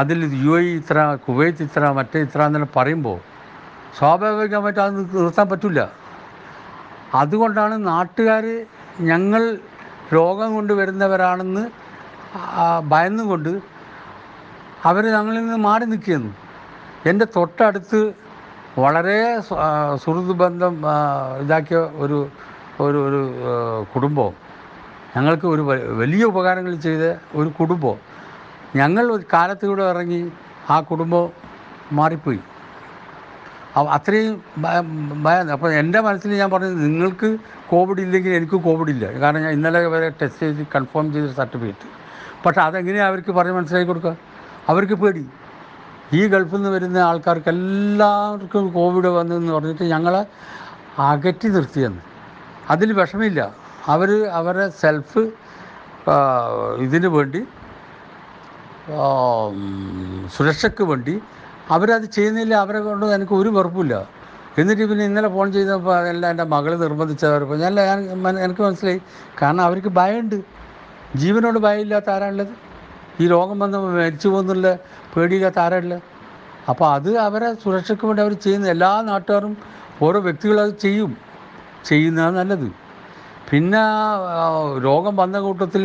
അതിൽ യു എ ഇത്ര കുവൈത്ത് ഇത്ര മറ്റേ ഇത്ര എന്നെ പറയുമ്പോൾ സ്വാഭാവികമായിട്ട് അത് നിർത്താൻ പറ്റില്ല. അതുകൊണ്ടാണ് നാട്ടുകാർ ഞങ്ങൾ രോഗം കൊണ്ട് വരുന്നവരാണെന്ന് ഭയന്നുകൊണ്ട് അവർ ഞങ്ങളിൽ നിന്ന് മാറി നിൽക്കുന്നു എന്റെ തൊട്ടടുത്ത് വളരെ സുഹൃത്ത് ബന്ധം ഇതാക്കിയ ഒരു ഒരു ഒരു കുടുംബം ഞങ്ങൾക്ക് ഒരു വലിയ ഉപകാരങ്ങൾ ചെയ്ത ഒരു കുടുംബം ഞങ്ങൾ ഒരു കാലത്തിലൂടെ ഇറങ്ങി ആ കുടുംബം മാറിപ്പോയി. അത്രയും ഭയം. അപ്പോൾ എന്റെ മനസ്സിൽ ഞാൻ പറഞ്ഞത് നിങ്ങൾക്ക് കോവിഡ് ഇല്ലെങ്കിൽ എനിക്ക് കോവിഡ് ഇല്ല. കാരണം ഞാൻ ഇന്നലെ വരെ ടെസ്റ്റ് ചെയ്ത് കൺഫേം ചെയ്ത സർട്ടിഫിക്കറ്റ്. പക്ഷേ അതെങ്ങനെയാണ് അവർക്ക് പറഞ്ഞ് മനസ്സിലാക്കി കൊടുക്കുക? അവർക്ക് പേടി. ഈ ഗൾഫിൽ നിന്ന് വരുന്ന ആൾക്കാർക്ക് എല്ലാവർക്കും കോവിഡ് വന്നെന്ന് പറഞ്ഞിട്ട് ഞങ്ങളെ അകറ്റി നിർത്തിയെന്ന്. അതിൽ വിഷമില്ല. അവർ അവരെ സെൽഫ് ഇതിനു വേണ്ടി സുരക്ഷയ്ക്ക് വേണ്ടി അവരത് ചെയ്യുന്നില്ല. അവരെ കൊണ്ട് എനിക്ക് ഒരു വെറുപ്പില്ല. എന്നിട്ട് പിന്നെ ഇന്നലെ ഫോൺ ചെയ്തപ്പോൾ എല്ലാം എന്റെ മകൾ നിർബന്ധിച്ചവരപ്പോൾ ഞാൻ ഞാൻ എനിക്ക് മനസ്സിലായി. കാരണം അവർക്ക് ഭയമുണ്ട്. ജീവനോട് ഭയമില്ലാത്ത ആരാണുള്ളത്? ഈ രോഗം വന്ന് മരിച്ചു പോകുന്നുള്ള പേടിയില്ലാത്ത ആരാണുള്ളത്? അപ്പോൾ അത് അവരെ സുരക്ഷയ്ക്ക് വേണ്ടി അവർ ചെയ്യുന്ന എല്ലാ നാട്ടുകാരും ഓരോ വ്യക്തികളും അത് ചെയ്യും. ചെയ്യുന്നതാണ് നല്ലത്. പിന്നെ രോഗം വന്ന കൂട്ടത്തിൽ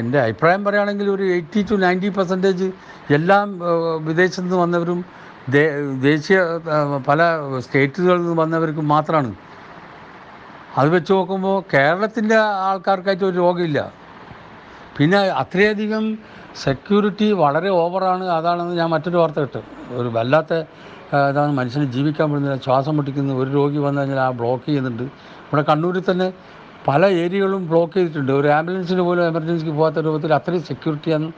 എന്റെ അഭിപ്രായം പറയുകയാണെങ്കിൽ ഒരു എയ്റ്റി ടു നയന്റി പെർസെന്റേജ് എല്ലാം വിദേശത്തു നിന്ന് വന്നവരും ദേശീയ പല സ്റ്റേറ്റുകളിൽ നിന്ന് വന്നവർക്കും മാത്രമാണ് അത് വെച്ച് നോക്കുമ്പോൾ കേരളത്തിന്റെ ആൾക്കാർക്കായിട്ട് ഒരു രോഗമില്ല. പിന്നെ അത്രയധികം സെക്യൂരിറ്റി വളരെ ഓവറാണ്. അതാണെന്ന് ഞാൻ മറ്റൊരു വാർത്ത കിട്ടും ഒരു വല്ലാത്ത ആ, ഇതാണ് മനുഷ്യന് ജീവിക്കാൻ പറ്റുന്നില്ല ശ്വാസം മുട്ടിക്കുന്നത് ഒരു രോഗി വന്നു കഴിഞ്ഞാൽ ആ ബ്ലോക്ക് ചെയ്യുന്നുണ്ട്. ഇവിടെ കണ്ണൂരിൽ തന്നെ പല ഏരിയകളും ബ്ലോക്ക് ചെയ്തിട്ടുണ്ട്. ഒരു ആംബുലൻസിന് പോലും എമർജൻസിക്ക് പോകാത്ത രൂപത്തിൽ അത്രയും സെക്യൂരിറ്റിയാണ്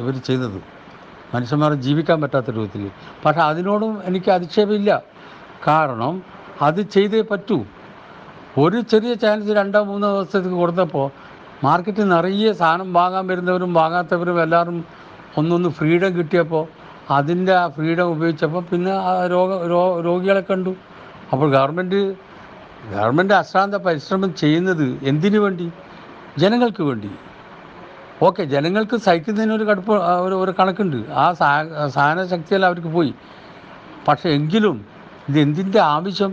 ഇവർ ചെയ്തത് മനുഷ്യന്മാർ ജീവിക്കാൻ പറ്റാത്ത രൂപത്തിൽ. പക്ഷേ അതിനോടും എനിക്ക് അധിക്ഷേപമില്ല. കാരണം അത് ചെയ്തേ പറ്റൂ. ഒരു ചെറിയ ചാൻസ് രണ്ടോ മൂന്നോ ദിവസത്തേക്ക് കൊടുത്തപ്പോൾ മാർക്കറ്റിൽ നിറയെ സാധനം വാങ്ങാൻ വരുന്നവരും വാങ്ങാത്തവരും എല്ലാവരും ഒന്നൊന്ന് ഫ്രീഡം കിട്ടിയപ്പോൾ അതിന്റെ ആ ഫ്രീഡം ഉപയോഗിച്ചപ്പോൾ പിന്നെ ആ രോഗ രോഗികളെ കണ്ടു. അപ്പോൾ ഗവൺമെന്റ് ഗവൺമെന്റ് അശ്രാന്ത പരിശ്രമം ചെയ്യുന്നത് എന്തിനു വേണ്ടി? ജനങ്ങൾക്ക് വേണ്ടി. ഓക്കെ ജനങ്ങൾക്ക് സഹിക്കുന്നതിനൊരു കടുപ്പ് ആ, ഒരു ഒരു കണക്കുണ്ട്. ആ സാ സാധന ശക്തിയെല്ലാം അവർക്ക് പോയി. പക്ഷേ എങ്കിലും ഇത് എന്തിന്റെ ആവശ്യം?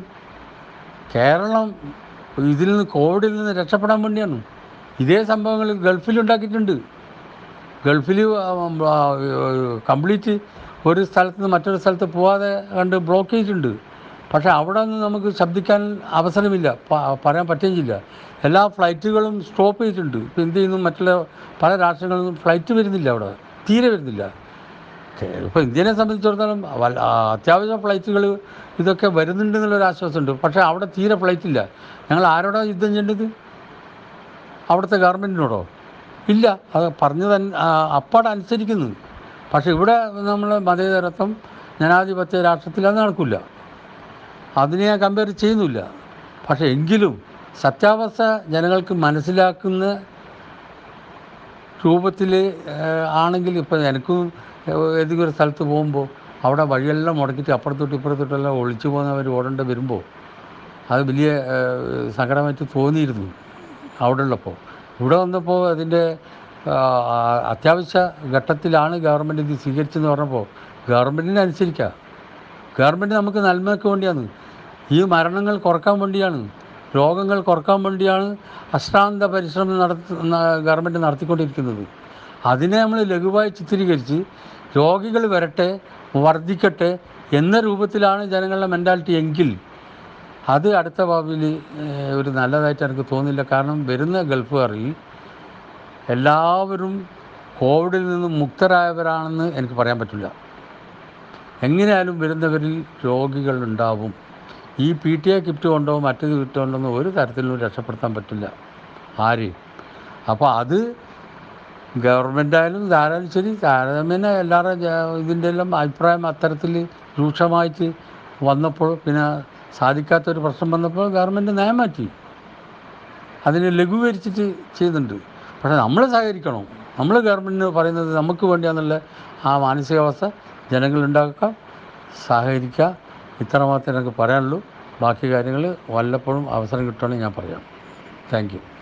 കേരളം ഇതിൽ നിന്ന് കോവിഡിൽ നിന്ന് രക്ഷപ്പെടാൻ വേണ്ടിയാണ്. ഇതേ സംഭവങ്ങൾ ഗൾഫിൽ ഉണ്ടാക്കിയിട്ടുണ്ട്. ഗൾഫിൽ കംപ്ലീറ്റ് ഒരു സ്ഥലത്ത് നിന്ന് മറ്റൊരു സ്ഥലത്ത് പോവാതെ കണ്ട് ബ്ലോക്ക് ചെയ്തിട്ടുണ്ട്. പക്ഷേ അവിടെ നിന്ന് നമുക്ക് ശബ്ദിക്കാൻ അവസരമില്ല. പറയാൻ പറ്റുകയില്ല. എല്ലാ ഫ്ലൈറ്റുകളും സ്റ്റോപ്പ് ചെയ്തിട്ടുണ്ട്. ഇപ്പോൾ ഇന്ത്യയിൽ നിന്നും മറ്റുള്ള പല രാഷ്ട്രങ്ങളിൽ നിന്നും ഫ്ലൈറ്റ് വരുന്നില്ല അവിടെ. തീരെ വരുന്നില്ല. ഇപ്പോൾ ഇന്ത്യനെ സംബന്ധിച്ചിടത്തോളം അത്യാവശ്യ ഫ്ലൈറ്റുകൾ ഇതൊക്കെ വരുന്നുണ്ട് എന്നുള്ളൊരു ആശ്വാസമുണ്ട്. പക്ഷേ അവിടെ തീരെ ഫ്ലൈറ്റ് ഇല്ല ഞങ്ങൾ ആരോടാണ് യുദ്ധം ചെയ്യേണ്ടത്? അവിടുത്തെ ഗവൺമെന്റിനോടോ ഇല്ല. അത് പറഞ്ഞത് അപ്പാടെ അനുസരിക്കുന്നു പക്ഷേ ഇവിടെ നമ്മൾ മതേതരത്വം ജനാധിപത്യ രാഷ്ട്രത്തിൽ അത് നടക്കില്ല അതിനെ ഞാൻ കമ്പയർ ചെയ്യുന്നില്ല. പക്ഷേ എങ്കിലും സത്യാവസ്ഥ ജനങ്ങൾക്ക് മനസ്സിലാക്കുന്ന രൂപത്തിൽ ആണെങ്കിൽ ഇപ്പം എനിക്കും ഏതെങ്കിലും ഒരു സ്ഥലത്ത് പോകുമ്പോൾ അവിടെ വഴിയെല്ലാം മുടക്കിയിട്ട് അപ്പുറത്തോട്ട് ഇപ്പുറത്തോട്ടെല്ലാം ഒളിച്ചു പോകുന്നവർ ഓടേണ്ട വരുമ്പോൾ അത് വലിയ സങ്കടമായിട്ട് തോന്നിയിരുന്നു അവിടെ ഉള്ളപ്പോൾ ഇവിടെ വന്നപ്പോൾ അതിന്റെ അത്യാവശ്യ ഘട്ടത്തിലാണ് ഗവൺമെന്റ് ഇത് സ്വീകരിച്ചെന്ന് പറഞ്ഞപ്പോൾ ഗവൺമെന്റിനെ അനുസരിക്കുക ഗവൺമെന്റ് നമുക്ക് നന്മയ്ക്ക് വേണ്ടിയാണ്. ഈ മരണങ്ങൾ കുറയ്ക്കാൻ വേണ്ടിയാണ്. രോഗങ്ങൾ കുറയ്ക്കാൻ വേണ്ടിയാണ് അശ്രാന്ത പരിശ്രമം നടത്തി ഗവൺമെന്റ് നടത്തിക്കൊണ്ടിരിക്കുന്നത്. അതിനെ നമ്മൾ ലഘുവായി ചിത്രീകരിച്ച് രോഗികൾ വരട്ടെ വർദ്ധിക്കട്ടെ എന്ന രൂപത്തിലാണ് ജനങ്ങളുടെ മെന്റാലിറ്റി എങ്കിൽ അത് അടുത്ത ഭാവിയിൽ ഒരു നല്ലതായിട്ട് എനിക്ക് തോന്നില്ല. കാരണം വരുന്ന ഗൾഫുകാരിൽ എല്ലാവരും കോവിഡിൽ നിന്നും മുക്തരായവരാണെന്ന് എനിക്ക് പറയാൻ പറ്റില്ല. എങ്ങനെയാലും വരുന്നവരിൽ രോഗികൾ ഉണ്ടാവും. ഈ പി ടി എ കിറ്റ് കൊണ്ടോ മറ്റേത് കിറ്റ് കൊണ്ടോ ഒരു തരത്തിലും രക്ഷപ്പെടുത്താൻ പറ്റില്ല. ആരെയും അപ്പോൾ അത് ഗവൺമെന്റായാലും ധാരാളം ശരി താരതമ്യേന എല്ലാവരുടെ ഇതിന്റെ എല്ലാം അഭിപ്രായം അത്തരത്തിൽ രൂക്ഷമായിട്ട് വന്നപ്പോൾ പിന്നെ സാധിക്കാത്തൊരു പ്രശ്നം വന്നപ്പോൾ ഗവൺമെന്റ് നയം മാറ്റി. അതിനെ ലഘൂകരിച്ചിട്ട് ചെയ്യുന്നുണ്ട് പക്ഷേ നമ്മൾ സഹകരിക്കണം. നമ്മൾ ഗവൺമെന്റിന് പറയുന്നത് നമുക്ക് വേണ്ടിയാണെന്നുള്ള ആ മാനസികാവസ്ഥ ജനങ്ങളുണ്ടാക്കാം സഹകരിക്കുക. ഇത്ര മാത്രമേ എനിക്ക് പറയാനുള്ളൂ. ബാക്കി കാര്യങ്ങൾ വല്ലപ്പോഴും അവസരം കിട്ടുകയാണെങ്കിൽ ഞാൻ പറയാം. താങ്ക്